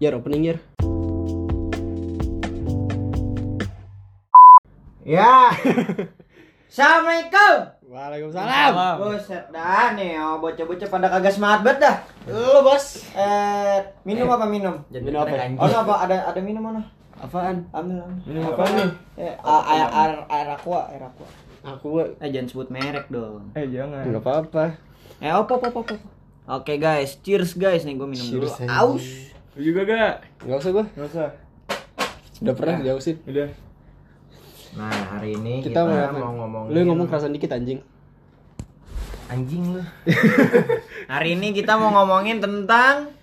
Yar opening year. Ya. Assalamualaikum. Waalaikumsalam. Buset dah nih, oh, bocah-bocah pada kagak semangat banget dah. Lu bos, eh minum apa minum? Minum apa? Oh apa? Ada ada minum mana? Apaan? Ambil ambil. Minum apaan nih? Eh, a- air air air aqua, air aqua. Aku Eh jangan sebut merek dong. Eh jangan. enggak apa-apa. Eh apa apa apa. apa. Oke guys, cheers guys nih gue minum dulu. Cheers, anjing. Aus. Lu juga gak? Enggak usah gua. Gak usah. Udah pernah dijauhin. Udah. Nah hari ini Kita, mau, apa? ngomong Lu ngomong kerasan dikit anjing. anjing lu. hari ini kita mau ngomongin tentang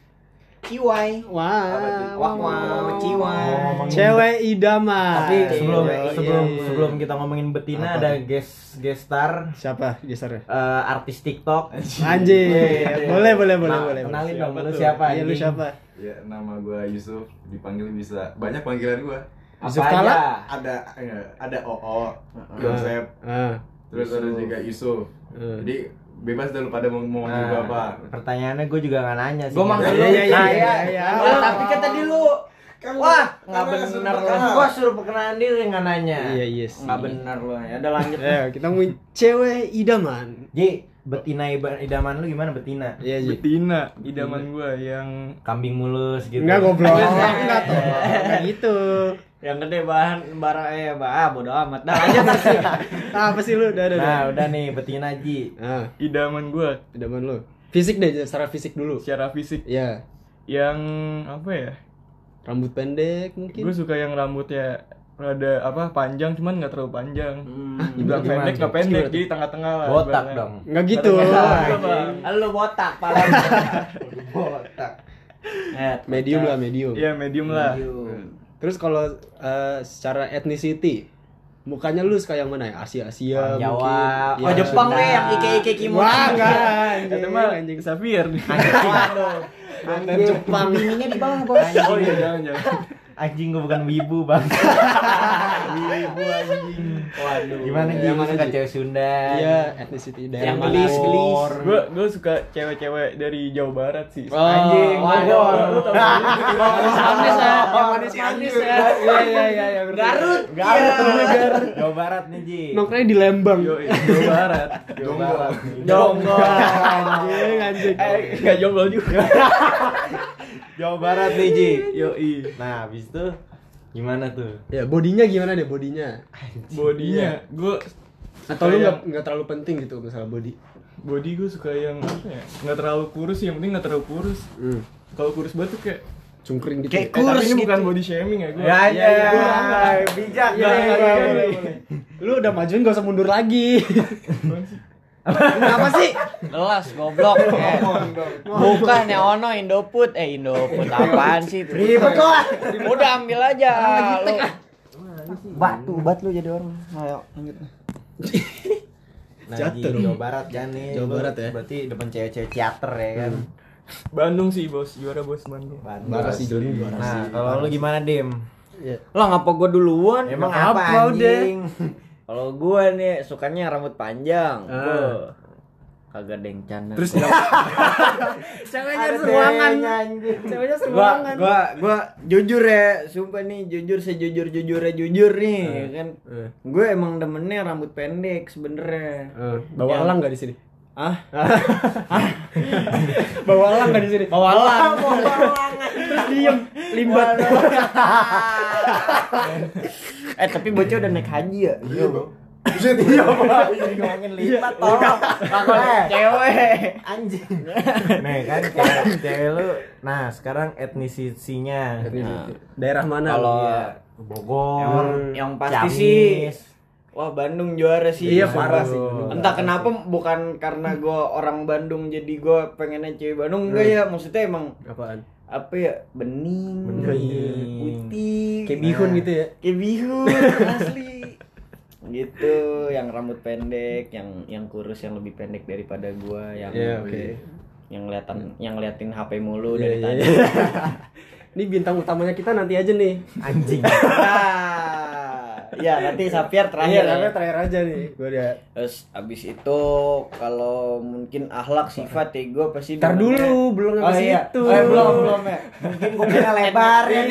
kiwai. Wah, Wah wah kiwai. Cewek idaman. Tapi sebelum Iya, sebelum iya. sebelum kita ngomongin betina Apa ada guest guest star siapa gesernya? eh, artis TikTok. Anjing. boleh, boleh, boleh, Nah, boleh. Kenalin dong lu siapa? Iya, lu siapa? Ya, nama gua Yusuf, dipanggil bisa banyak panggilan gua. Apa Yusuf aja? Kala? Ada ya, ada OO, Yosef, Ah. terus ada juga Yusuf. Hmm. Jadi bebas deh lu pada mau mau manggil gua apa. Nah, pertanyaannya gue juga nggak nanya sih. Gue manggil Iya, lu. iya, iya, Nah, iya, iya. Oh, tapi kan tadi lu Wah, nggak kan suruh benar lu. perkenalan. Gua suruh perkenalan diri nggak nanya. Iya, iya sih. Nggak benar lu. Ya udah lanjut. Ayo, kita ngomongin cewek idaman. Ji, betina iba- idaman lu gimana betina? Iya, Ji. Betina, idaman gua yang Kambing mulus gitu. Enggak goblok. Enggak tuh. Enggak gitu. Yang gede bahan barang eh bah ah, bodo amat. Dah lanjut sih. Apa sih lu? Udah, udah, udah. Nah, udah nih betina Ji. Ah, idaman gua idaman lu. Fisik deh, secara fisik dulu. secara fisik Iya. yang apa ya? Rambut pendek mungkin. Gue suka yang rambutnya rada apa panjang cuman nggak terlalu panjang. Dibilang gimana pendek nggak pendek jadi tengah-tengah lah. Botak ibaratnya. dong. Enggak gitu. Lu botak pala. botak. Eh, Medium lah, medium. Iya medium lah. Terus kalau eh, secara ethnicity, mukanya lu suka yang mana ya? Asia Asia Orang Jawa. mungkin. Oh, Ya. Jepang nih yang ike-ike kimono. Wah, enggak anjing. Kata mah anjing. Waduh. Konten Jepang. Bininya di bawah, Bos. Oh iya jangan jangan. Anjing gue bukan wibu bang. Wibu anjing. Waduh. Gimana Ji? Yang Lu mana, suka cewek Sunda? Iya, ethnicity daerah Yang gelis, gelis. Gue gue suka cewek-cewek dari Jawa Barat sih. Oh, Anjing, waduh. waduh. Manis-manis ya, yang manis-manis ya. Iya, iya, iya, iya. ngerti. Garut. Garut. Jawa Barat nih Ji. Nongkrongnya di Lembang. Yo, Jawa Barat. Jawa Barat. Jonggol. Anjing, anjing. Eh, enggak jonggol juga. Jawa Barat nih Ji. Yo, Nah, habis itu gimana tuh? Ya, bodinya gimana deh bodinya? bodinya gue Atau lu nggak nggak terlalu penting gitu masalah body? body gue suka yang apa ya nggak terlalu kurus yang penting nggak terlalu kurus Hmm. kalau kurus banget tuh kayak Cungkring gitu. Kayak ya? eh, tapi Kurus ini gitu. bukan body shaming ya gue Ya, ya, iya, ya. Bijak Iya, nih. iya, iya, boleh, boleh. Lu udah majuin gak usah mundur lagi. Apa sih? Gelas goblok. Eh, Bukan ya ono Indofood. Eh Indofood apaan sih? Ribet lu. Udah ambil aja. Lu. Batu, bat lu jadi orang. Ayo lanjut. Nah, Jatuh dong. Jawa Barat kan nih. Jawa Barat ya. Berarti depan cewek-cewek teater ya kan. Bandung sih bos juara bos Bandung Bandung. Marah sih marah sih. Nah, kalau lu gimana, Dim? Iya. Lah ngapa gua duluan? Emang Nggak apa, udah. Kalau gua nih sukanya rambut panjang. Ah. Beuh. Kagak ada yang canda. Terus ceweknya Ada seruangan. Ceweknya gua seruangan. gua gua jujur ya, sumpah nih jujur sejujur jujurnya jujur nih ya kan. Eh. Gue emang demennya rambut pendek sebenernya. Eh, bawa Yang- elang gak di sini? Ah, Bawa elang gak di sini? bawa elang. Terus diem, limbat. eh tapi bocah udah naik haji ya? Iya, Bro. Buset, iya, Pak. Jadi ngomongin lipat toh. Eh, Cewek. anjing. Nih kan cewek, cewek lu. Nah, sekarang etnisisinya. Daerah mana? Kalau Iya. Bogor. yang, yang pasti Ciamis. sih Wah Bandung juara sih Iya, parah sih. Entah kenapa bukan karena gue orang Bandung jadi gue pengennya cewek Bandung enggak ya Maksudnya emang Apaan? apa ya bening, Bening. putih Kayak bihun gitu ya? kayak bihun asli gitu yang rambut pendek yang yang kurus yang lebih pendek daripada gua yang Iya, oke. yang ngeliatan yang ngeliatin HP mulu Iya, dari iya, tadi Ini bintang utamanya kita nanti aja nih. Anjing. Ah, Ya nanti Sapiar Iya, terakhir. tapi ya. terakhir aja nih. Gue dia. Terus abis itu kalau mungkin akhlak sifat ya gue pasti Ntar dulu, belum Oh iya. situ. Eh, belum belum ya. Mungkin kupingnya lebar ya.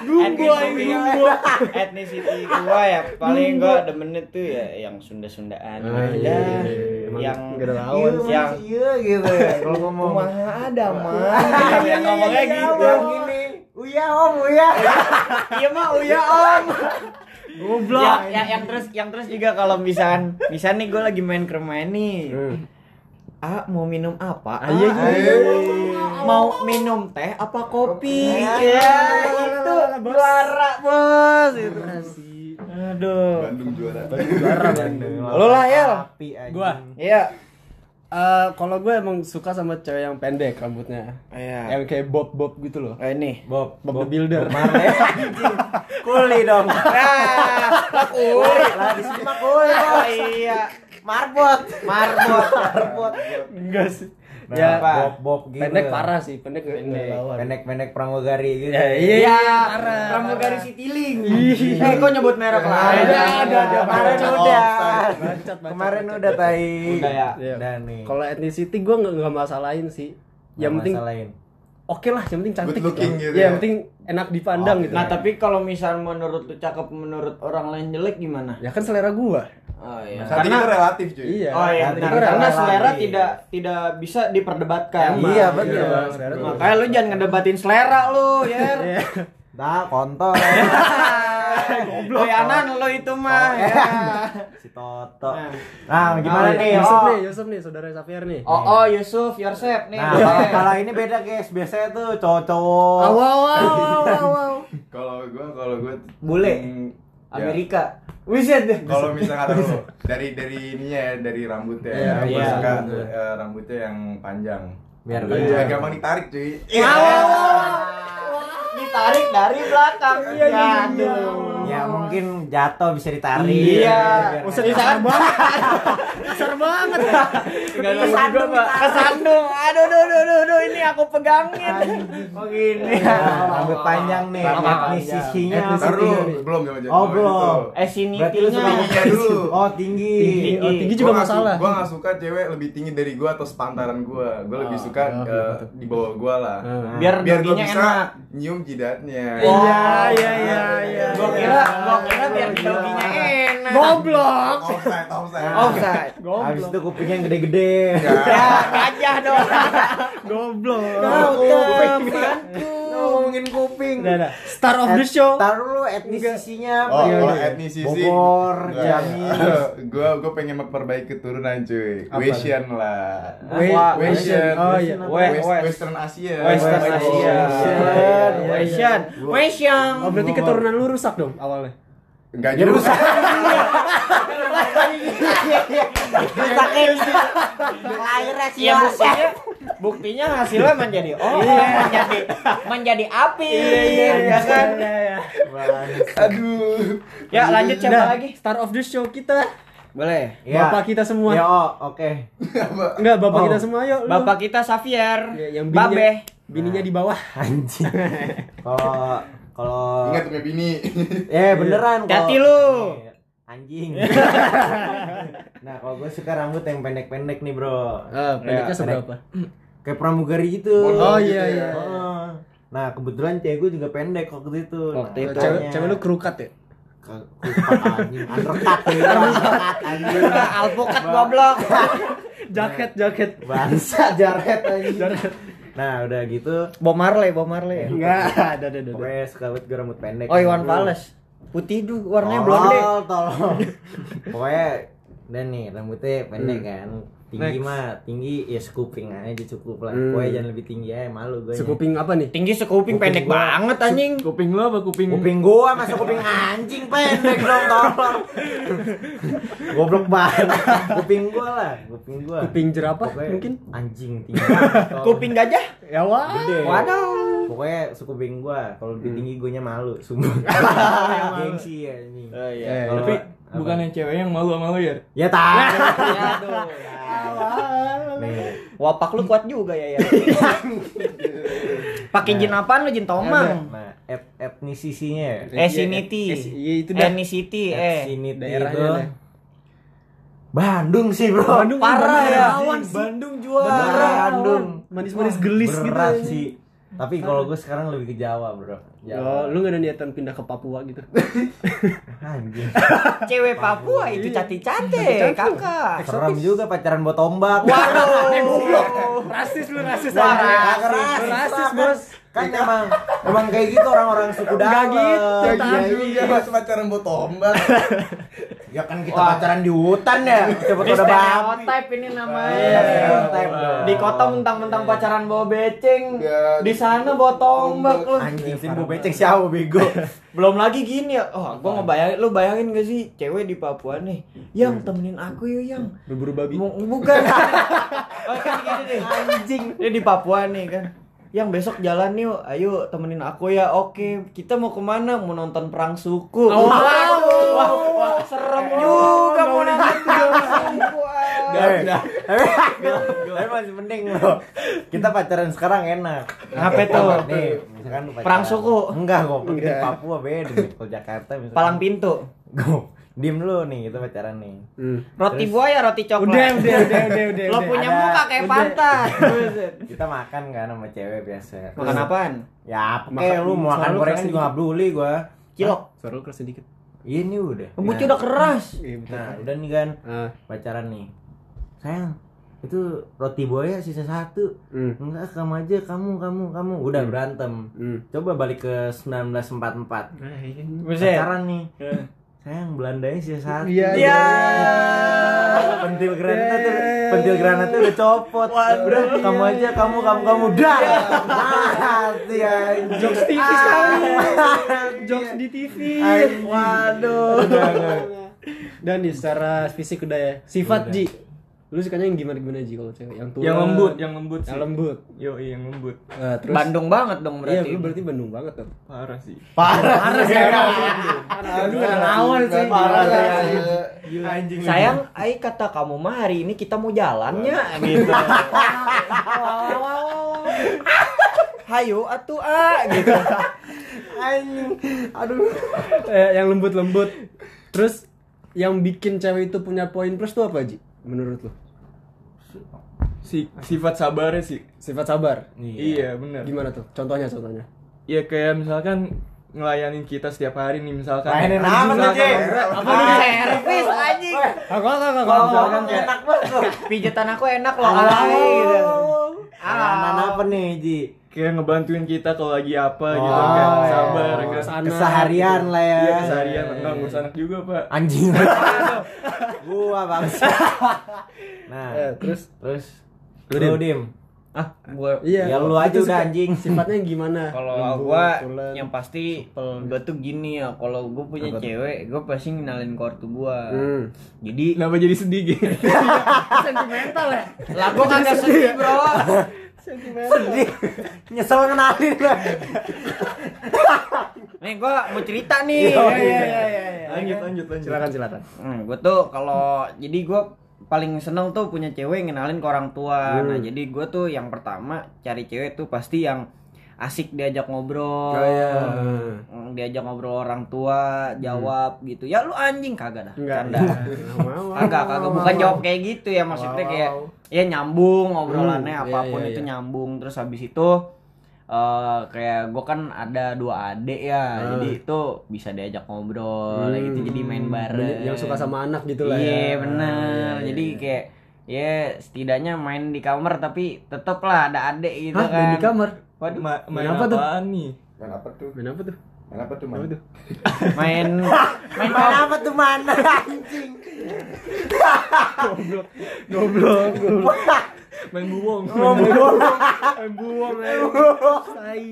Nunggu nunggu. Etnisiti gua ya paling gua demennya tuh ya yang Sunda-Sundaan. Ah, aja. iya, iya, iya. Yang Iya, yang iya gitu ya. Kalau ngomong ada mah. Iya, Yang ngomongnya gitu. Uya om, uya. Iya mah uya om. Goblok. Ya, ya, yang terus yang terus juga kalau misalkan misal nih gue lagi main ke rumah nih. Ah, mau minum apa? Ah, iya, Ah, iya. Mau minum teh apa kopi? Ah, Ya, itu juara, Bos. Itu. Masih. Aduh. Bandung juara. Juara Bandung. Lu lah, anjing. Gua. Iya. Eh, kalau gue emang suka sama cewek yang pendek rambutnya. Iya. Yang kayak bob-bob gitu loh. Eh, ini. Bob, Bob the Builder. Bob Marley anjing. Kuli dong. Ah, kuli. Lah di sini mah kuli. Oh, iya. Marbot. Marbot. Marbot. Enggak sih. Nah, ya, Bob Bob gitu. pendek parah sih, pendek pendek. lawan. Pendek-pendek pramugari gitu. Ya, iya. Iya, parah. pramugari Citiling. Eh, kok nyebut merek lah? Ada, ada, ada. Kemarin udah. Bacot, bacot, Kemarin bacot. udah tai. Udah ya. Iya. Udah nih. Kalau ethnicity gue nggak nggak masalahin sih. Yang penting lain. oke lah, yang penting cantik. Good looking gitu Ya, ya. yang penting enak dipandang Oh, gitu. Nah, tapi kalau misal menurut lu cakep menurut orang lain jelek gimana? ya kan selera gua. Oh iya. Cantik itu relatif cuy. Iya. Oh iya, benar. Karena relatif. selera tidak tidak bisa diperdebatkan. Emang, Iya, betul. iya, selera. Makanya lu jangan ngedebatin selera lu, Yer. Iya. Dah kontol. Goyanan lu itu mah. ya. si Toto. Nah. Nah, gimana Oh, nih? Yusuf Oh. nih, Yusuf nih, saudara Safiar nih. Oh, oh Yusuf, Yosef nih. Nah, boleh. kalau- kalau ini beda guys. Biasanya tuh cowok-cowok. Awal, awal, awal. Kalau gua kalau gua Bule. hmm, ya. Amerika. Wiset deh. Kalau misalnya taruh dari dari ininya ya, dari rambutnya Iya, ya, gua iya. suka eh, rambutnya yang panjang. Biar panjang. gampang ditarik cuy. Ditarik dari belakang. Iya, iya, iya. Aduh. Ya mungkin jatuh bisa ditarik. Iya. Usah kasar banget. Kasar banget. Juga, Pak. Kesandung. Aduh, aduh, aduh, aduh, aduh, ini aku pegangin. Oh gini. Nah, rambut panjang nih. Etnisisinya dulu, belum jangan Oh, belum. Eh suka sinitinya. Tingginya dulu. Oh, tinggi. Tinggi. Oh, tinggi juga masalah. Gua gak suka cewek lebih tinggi dari gua atau sepantaran gua. Gua lebih suka oh, eh, di bawah gua lah. Ah. Biar Biar gua bisa enak. nyium jidatnya. Iya, iya, iya, iya. Gua kira, gua kira biar doginya enak. Goblok. Offside, offside. Offside. Habis itu kupingnya yang gede-gede. Ya, gajah dong. Goblok. Kau temanku. Ngomongin kuping. Udah, udah. Star of the show. Taruh lu etnisisinya apa? Oh, Iya, kalau iya. etnisisi Bogor. Ciamis. gua gua pengen memperbaiki keturunan cuy. Wasian lah. Wasian. Oh iya. West, West- West. Western Asia. Western West Asia. Western. Western. Oh berarti keturunan lu rusak dong awalnya. Enggak juga. rusak. Lahirnya Iya buktinya, buktinya hasilnya menjadi oh menjadi menjadi api ya kan Aduh. ya lanjut siapa Udah, lagi Star of the show kita. boleh Ya. Bapak kita semua. Ya, oh, oke. Enggak, bapak Oh. kita semua yuk. lu. bapak kita Xavier Ya, yang bininya, babe bininya di bawah. Anjing. Kalau kalau Ingat punya bini. Eh beneran Hati lu. Anjing. nah, kalau gue suka rambut yang pendek-pendek nih, Bro. Ah, pendeknya Ya, seberapa? Kayak pramugari gitu. Oh, gitu iya, ya. iya. Heeh. Nah, kebetulan cewek gue juga pendek waktu itu. Waktu Nah, itu. Cewek, cewek lu kerukat ya? Ke- kupat anjing, undercut ya, undercut anjing. alpukat goblok Jaket, jaket. Bangsa anjing. Nah, udah gitu Bob Marley Bob Marley Enggak, ada ada ada. pokoknya suka banget gue rambut pendek. oh Iwan. Fals putih tuh warnanya Tolol, blonde tolol. Pokoknya dan nih rambutnya pendek Hmm. kan. Tinggi Next. mah, tinggi ya sekuping aja cukup lah. Hmm. Pokoknya jangan lebih tinggi aja, malu gue. Sekuping apa nih? tinggi sekuping pendek banget anjing Kuping lo apa kuping? Kuping gua masa kuping anjing pendek dong tolong. Goblok banget. Kuping gua lah, kuping gua. Kuping jerapah mungkin? anjing tinggi. kuping gajah Ya wah. waduh Pokoknya sekuping gua, kalau lebih tinggi guanya malu, sumpah. Gengsi ya anjing. oh Eh, Kalau- Tapi apa? bukannya cewek yang malu sama lo ya? Ya tahu. aduh Nih, wapak lu kuat juga ya ya pakai jin apaan lu jin tomang Nah, et- etnisisinya ya. Esinity. Eh, iya, itu dah. Ethnicity, eh. Daerahnya itu. Bandung sih bro. Bandung Parah Bandung ya. Bandung juara. Bandung. Manis-manis gelis gitu berat sih. Tapi kalau gue sekarang lebih ke Jawa bro. Oh, Jawa. lu gak ada niatan pindah ke Papua gitu? Cewek Papua itu cantik-cantik, kakak. Serem juga pacaran buat tombak. Waduh. rasis lu rasis Wah, rasis, rasis, kan. bos. Kan emang emang kayak gitu orang-orang suku dalam. gitu, Iya, tapi. iya. Mas pacaran buat tombak. Ya kan kita pacaran di hutan ya. Coba udah babi. stereotype ini namanya. Iya, stereotype. Di kota mentang-mentang pacaran bawa beceng, Ya, di sana bawa tombak lu. Anjing sih bu becek siapa bego. Belum lagi gini ya. Oh, gua ngebayangin lu bayangin gak sih cewek di Papua nih. Yang temenin aku yuk, yang. Berburu babi. Bukan. oh, kan gini deh. Anjing. Ini di Papua nih kan. Yang besok jalan yuk, ayo temenin aku ya. Oke, kita mau ke mana? Mau nonton perang suku. Oh, Waduh, wah, wah, serem juga mau nonton perang suku. Eh, Tapi tapi masih mending loh. Kita pacaran sekarang enak. Apa tuh? Nih, misalkan pacaran. Perang suku? Enggak kok, di Enggak. Papua beda nih. Kalau Jakarta misalkan. Palang pintu. Go. Diem dulu nih, kita pacaran nih. Hmm. Roti buaya, roti coklat. Udah, udah, udah, udah, udah. Lo punya Ada. muka kayak pantai. Kita makan kan sama cewek biasa. Makan apaan? Ya, apa Makan- kayak lu mau makan gorengan juga nggak peduli gua. Cilok. Suara lu keras sedikit. Ini udah. Rambutnya Nah, udah keras. Iya. Nah, udah nih kan pacaran nih. Sayang, itu roti buaya sisa satu. hmm. Enggak, kamu aja, kamu, kamu, kamu. Udah berantem. Hmm. Coba balik ke 1944. Buset. Pacaran nih. Sayang, Belandanya sisa satu. Iya, Ya. Pentil granatnya tuh, pentil granatnya udah copot. Udah, kamu aja, kamu, kamu, kamu. Dah. Mati anjing. Jokes TV sekali. Jokes di TV. Waduh. Dan nih secara fisik udah ya. Sifat Ji. Lu sukanya yang gimana gimana Ji kalau cewek? Yang tua. Yang lembut, yang lembut sih. Yang lembut. Yo, yang lembut. Nah, terus Bandung banget dong Iya, berarti. lu berarti Bandung banget kan. Parah sih. Parah sih. Aduh, ada lawan sih. Parah Parah. sih. Anjing. Sayang, ai kata kamu mah hari ini kita mau jalannya gitu. Hayo atuh ah gitu. anjing. Aduh. Eh, yang lembut-lembut. Terus yang bikin cewek itu punya poin plus tuh apa Ji? Menurut lu? Si sifat sabarnya sih. Sifat sabar. Iya, benar. Gimana tuh? Contohnya, contohnya. Ya kayak misalkan ngelayanin kita setiap hari nih misalkan. Layanin apa tuh, Ci? Apa nih servis anjing? Aku enggak enggak Kalau Misalkan enak banget. Pijetan aku enak loh alay gitu. Layanan apa nih, Ji? Kayak ngebantuin kita kalau lagi apa gitu Oh, kan. iya. Sabar kan. Ke sana. Keseharian lah ya. Iya, keseharian. Enggak ngurus anak juga, Pak. Anjing. Gua bangsa. Nah, Eh, terus terus Lu, Dim. dim. Ah, gua iya. Ya lu aja udah anjing. Sifatnya gimana? kalau gua tulen. yang pasti gua tuh gini ya, kalau gua punya Apa cewek, gua pasti ngenalin ke ortu gua. Hmm. Jadi Kenapa jadi sedih gitu? Sentimental ya? lah gua kagak sedih, Bro. Sedih. Nyesel kenalin lah. Nih gua mau cerita nih. Iya, iya, iya, iya. Lanjut, lanjut, lanjut. Silakan, silakan. Hmm, gue tuh kalau jadi gue paling seneng tuh punya cewek ngenalin ke orang tua. Hmm. Nah jadi gue tuh yang pertama cari cewek tuh pasti yang asik diajak ngobrol, Oh, iya. Hmm, diajak ngobrol orang tua, jawab gitu. Ya lu anjing kagak dah, canda. Kagak, kagak bukan jawab kayak gitu ya maksudnya Wow. kayak ya nyambung ngobrolannya Hmm, iya, apa pun iya, itu iya. nyambung terus habis itu eh kayak gue kan ada dua adik ya Ah. jadi itu bisa diajak ngobrol Hmm. gitu jadi main bareng Yang suka sama anak gitu lah iya ya. bener Iya, iya, jadi iya. kayak ya setidaknya main di kamar tapi tetep lah ada adik gitu Hah, kan main di kamar? Waduh Ma- main Kenapa tuh? apaan nih? Main apa tuh? Main apa tuh? Main apa tuh, Man? Apa tuh? main main Main apa tuh mana anjing? Goblok, goblok. Main buwong. Main buang aja. Tai.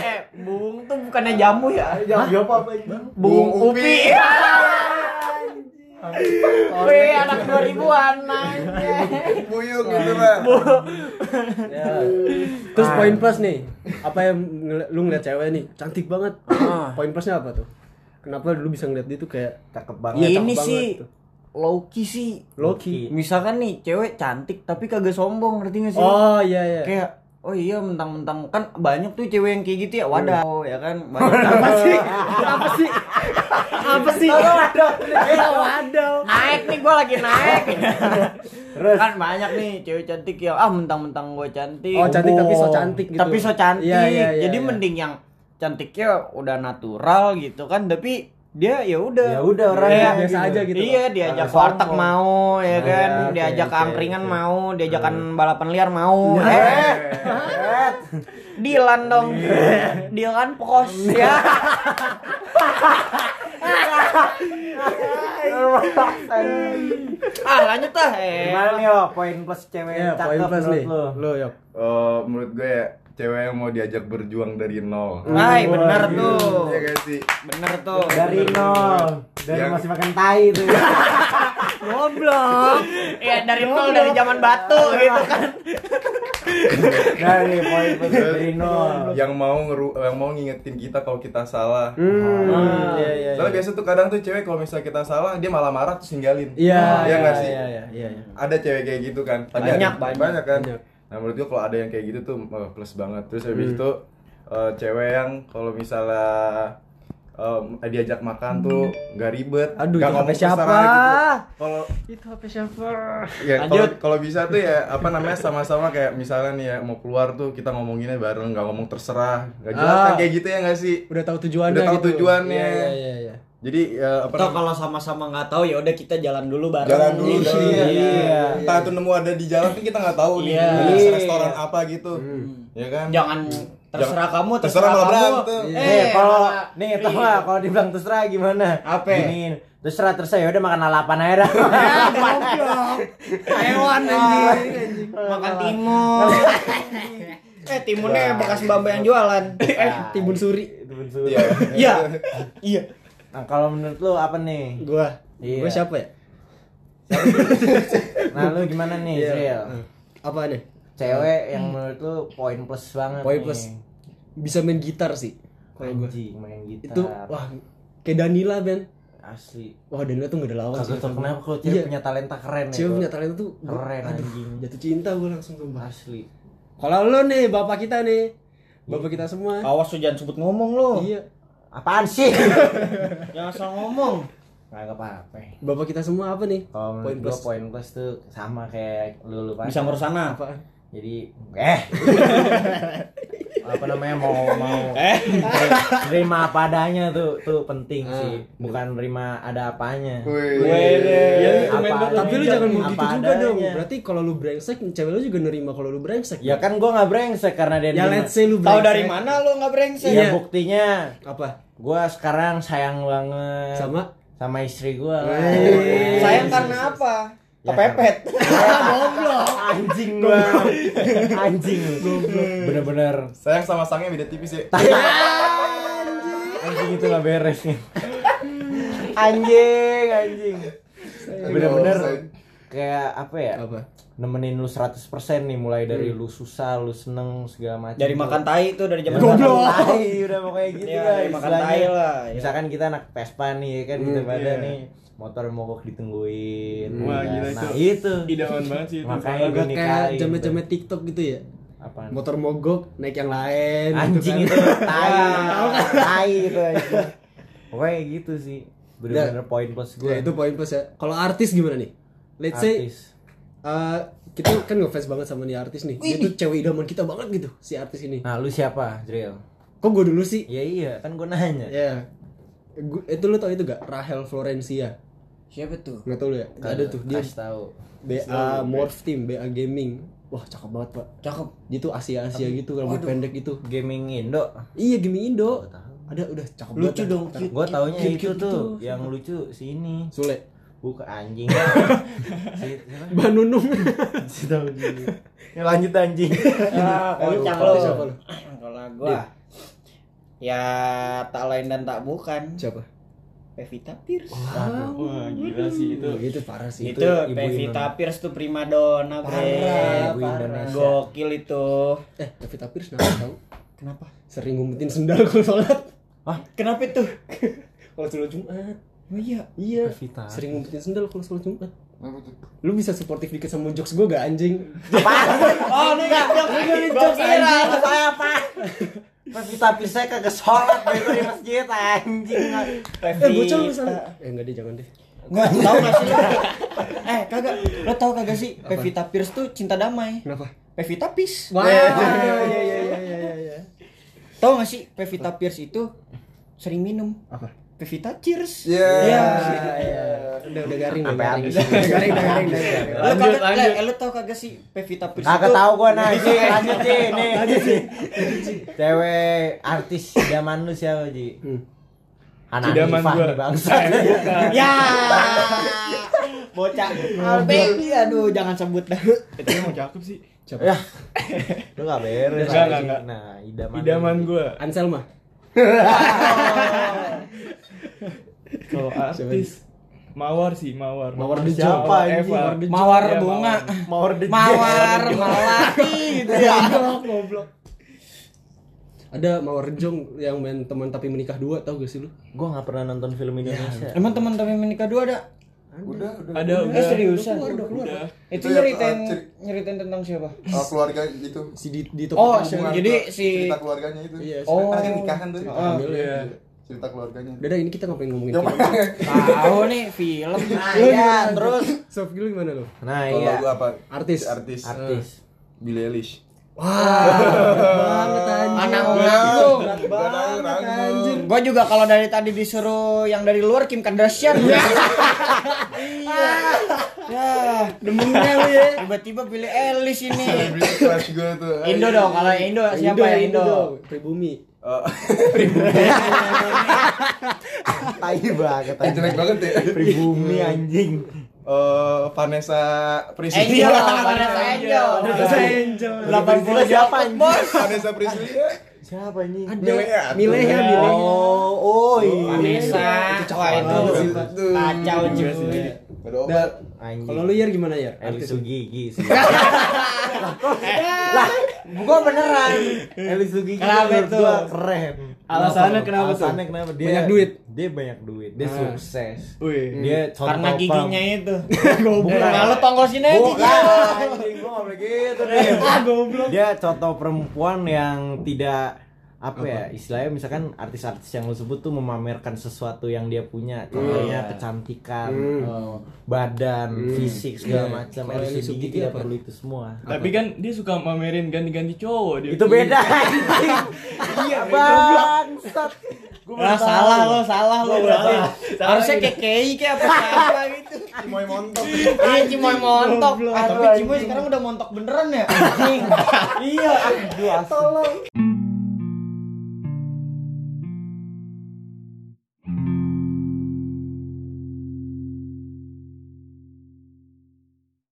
eh bung tuh bukannya jamu ya Ya apa apa bung upi Wih, anak 2000-an aja. Buyung gitu, Pak. Ya. Terus poin plus nih. Apa yang ngel- lu ngeliat cewek nih? Cantik banget. Ah. Poin plusnya apa tuh? Kenapa lu bisa ngeliat dia tuh kayak Cakep banget. Iya, Ini cakep sih banget tuh. Loki sih. Loki. Misalkan nih cewek cantik tapi kagak sombong, ngerti gak sih? Oh iya iya. Kayak Oh iya mentang-mentang. Kan banyak tuh cewek yang kayak gitu ya. Wadaw ya kan? Banyak. Apa sih? Apa sih? Apa sih? Waduh. naik nih gua lagi naik. Terus? Kan banyak nih cewek cantik yang ah mentang-mentang gue cantik. Oh cantik tapi so cantik gitu. tapi so cantik. Iya, iya, iya, jadi iya. mending yang cantiknya udah natural gitu kan. Tapi dia ya udah. Ya udah, orang yang biasa aja gitu. iya diajak Kagak warteg mau ya Nah, kan? ya, diajak oke, angkringan oke. mau diajakan balapan liar mau Nah. eh. Dilan dong. Dilan. Pos ya. Ah lanjut lah eh. Gimana nih yo poin plus cewek Iya, cakep poin plus nih. Lo? Yuk. Eh, menurut gue ya cewek yang mau diajak berjuang dari nol. Hai bener tuh Iya gak sih? bener tuh dari nol dari Yang- masih makan tai tuh goblok ya dari nol dari zaman batu gitu kan dari poin dari nol Yang mau ngeru yang mau ngingetin kita kalau kita salah. Hmm. iya iya Soalnya biasa tuh kadang tuh cewek kalau misalnya kita salah dia malah marah terus ninggalin. Iya. Iya iya iya iya iya. Ada cewek kayak gitu kan. Banyak, ada, banyak. banyak kan. Banyak. Nah menurut gue kalau ada yang kayak gitu tuh eh, plus banget. Terus Hmm. habis itu eh, cewek yang kalau misalnya em, diajak makan tuh nggak ribet, Aduh, nggak itu ngomong siapa? gitu. Kalau Itu HP siapa? ya kalau Lanjut. kalau bisa tuh ya apa namanya sama-sama kayak misalnya nih ya mau keluar tuh kita ngomonginnya bareng nggak ngomong terserah nggak jelas Ah. kan kayak gitu ya nggak sih Udah tahu tujuannya Udah tahu gitu. tujuannya. Iya iya iya. Jadi ya apa Atau kalau sama-sama nggak tahu ya udah kita jalan dulu bareng jalan dulu Iya. dulu Iya. entah itu nemu ada di jalan kan kita nggak tahu nih Iya. di restoran apa gitu ya kan jangan terserah kamu terserah malah kamu berantem. eh Eh, kalau nih tau gak kalau dibilang terserah gimana? Apa? Gini, terserah terserah ya udah makan lalapan aja dah. hewan anjing makan timun eh timunnya bekas mbak yang jualan Eh, timun suri. Itu betul. Iya. iya iya Nah, kalau menurut lu apa nih? Gua. Iya. Gua siapa ya? Nah, lu gimana nih, Iya. Zril? Apa nih? Cewek yang menurut lu poin plus banget Poin plus. Bisa main gitar sih. Kalau gua. Main gitar. Itu wah kayak Danila Ben. asli. Wah Danila tuh gak ada lawan Kagak tau kenapa kalau cewek Iya. punya talenta keren ya. Cewek gua. punya talenta tuh gua- Keren, aduh, anjing. Jatuh cinta gue langsung tuh bahas. asli. Kalau lo nih bapak kita nih, bapak kita semua. awas lu jangan sebut ngomong lu Iya, Apaan sih? jangan asal ngomong Kagak apa-apa. bapak kita semua apa nih? Kalau Poin plus. poin plus tuh sama kayak lu lu bisa ngurus sana Apaan? jadi eh apa namanya mau mau eh terima apa adanya tuh tuh penting Ah. sih bukan terima ada apanya Wih. Wede. Apa Apa Tapi lu jangan mau gitu juga dong. Berarti kalau lu brengsek, cewek lu juga nerima kalau lu brengsek. ya kan gua nggak brengsek karena dia Ya let's say lu brengsek. tahu dari mana lu nggak brengsek ya Iya. buktinya Apa? gua sekarang sayang banget Sama? sama istri gua sayang karena apa Ya, kepepet. Anjing gua anjing. Bener-bener. Sayang sama sangnya beda tipis ya. Anjing. Itu nggak beres. Nih anjing. Anjing bener-bener kayak apa ya? Apa? nemenin lu 100% nih mulai dari lu susah lu seneng segala macam dari makan tai itu dari zaman Goblok. dulu. Tai udah pokoknya gitu Iya, lah dari makan tai lah, ya. Misalkan kita anak Vespa nih ya kan kita pada iya. nih motor mogok ditungguin. Wah, ya. gila Nah, itu. itu. Idaman banget sih itu. Makanya Agak gue kayak jamet-jamet TikTok gitu ya. Apaan? Motor mogok naik yang lain. Anjing gitu itu kan. tai. Tai itu anjing. Pokoknya gitu sih. Bener-bener poin plus gue. Ya, itu poin plus ya. Kalau artis gimana nih? Let's say Artis. uh, kita kan ngefans banget sama nih artis nih. Dia tuh cewek idaman kita banget gitu si artis ini. Nah, lu siapa, Drill? Kok gue dulu sih? Ya iya, kan gue nanya. Ya. Gua- itu lu tau itu gak? Rahel Florencia. Siapa tuh Nggak tau lu ya? Gak ada tuh dia Kasih tahu. BA Morph Team, BA Gaming. Wah, cakep banget, Pak. cakep Dia tuh Asia-Asia gitu, rambut pendek gitu. Gaming Indo. Iya, Gaming Indo. Ada udah cakep banget. lucu dah. dong cute. Gue taunya Cute, itu cute tuh, gitu. yang lucu sini. Sule. Bukan anjing. Si- siapa? Mbak Nunung. Si tahu. Ya, lanjut anjing. ah kencang Kalau lu siapa lu? kalau gua ya tak lain dan tak bukan Siapa? Pevita Pierce Wah, gila sih itu. Itu parah sih. itu, ibu Pevita Pierce tuh primadona bre Parah, Ibu. Indonesia. gokil itu Eh, Pevita Pierce kenapa tahu? kenapa Sering ngumpetin sendal kalau sholat. kenapa itu Kalau sholat Jumat. Oh iya. Iya. Pevita. Sering ngumpetin sendal kalau sholat Jumat. Apa tuh? Lu bisa suportif dikit sama jokes gue gak anjing? Oh, ini enggak Gua kira saya apa? Pevita Pierce saya kagak sholat bego di masjid anjing. Eh bocah lu sana. Eh enggak deh jangan deh. Enggak, tahu enggak sih? Eh, kagak. Lo tahu kagak sih Pevita Pierce tuh cinta damai. Kenapa? Pevita Peace. Wah, iya iya iya iya iya iya. Tahu enggak sih Pevita Pierce itu sering minum? Apa? Pevita Cheers. Iya. Iya. Udah udah garing udah Sampai garing. habis. Udah garing udah garing udah garing. Lo Lanjut, kagak, lanjut. eh, lo tahu kagak sih Pevita Pierce Kagak tahu gua nah Ji, lanjut Ji nih. Cewek artis zaman lu siapa Ji? Hmm. Anak Idaman Hanifah gua. nih bangsa. Ya. Bocah. Baby, aduh jangan sebut dah. Itu emang cakep sih. Ya. Lu gak beres. Enggak, enggak. Nah, idaman. Idaman gua. Anselma. Kalau artis Mawar sih, Mawar. Mawar Mawar The Siapa Mawar anjing? Eva. Mawar Iya, bunga. Mawar the Mawar, Malati gitu ya. Goblok goblok. Ada Mawar Rejong yang main teman tapi menikah dua tau gak sih lu? Gua gak pernah nonton film Indonesia. Emang teman-teman menikah dua ada? Udah, udah. Ada Eh udah. seriusan? Udah. Itu Itu ya, nyeritain uh, ceri- nyeritain tentang siapa? Oh, keluarga itu. Si di di Oh. Hubungan jadi ke- si- cerita keluarganya itu. Iya, Oh. Kan nikah kan tuh. Iya. ya. Cerita keluarganya. Udah dah ini kita ngapain ngomongin film? Tahu nih film. Nah, iya, terus Sof lu gimana lu? Nah, Kalau iya. lagu apa? Artis. Artis. Artis. Billie Eilish. Banget anjing. Anak nanggung. banget anjir. Gua juga kalau dari tadi disuruh yang dari luar Kim Kardashian. iya. Ya, demennya lu ya. Tiba-tiba pilih Elis ini. Indo dong, kalau Indo siapa ya Indo? dong, Pribumi. Oh, Tai banget. jelek banget ya. Pribumi anjing. Eh, Vanessa Priscilla. Angel, Vanessa Angel. Vanessa Angel. 80 siapa bos? Vanessa Priscilla. Siapa anjing? Milea. Milea, Milea. Oh, oh iya. Vanessa. Wah itu kacau. Ada. Anjing. Kalau lu Yar gimana Yar? Eli Artis. Sugigi sih. lah, gua beneran. Eli Sugigi Kenapa itu? keren. Alasannya kenapa tuh? Alasannya kenapa? Dia Banyak duit? Dia banyak duit. Dia Ah. sukses. Wih. Dia Karena giginya itu. Bukan. Nah, lu tonggosin aja Bukan, anjing gua gak boleh gitu deh. Dia contoh perempuan yang tidak apa ya istilahnya misalkan artis-artis yang lu sebut tuh memamerkan sesuatu yang dia punya. Contohnya kecantikan eh, badan fisik segala macam Eli Eli Sugigi Sugigi tidak apa? perlu itu semua. Tapi kan dia suka mamerin ganti-ganti cowok dia. itu beda. Anjing iya bangsat. Nah, salah lo, salah lo berarti. Harusnya ini. kayak Kei kayak apa gitu. Cimoy montok. Iya, Cimoy montok. Tapi Cimoy sekarang udah montok beneran ya? Iya, aduh asli.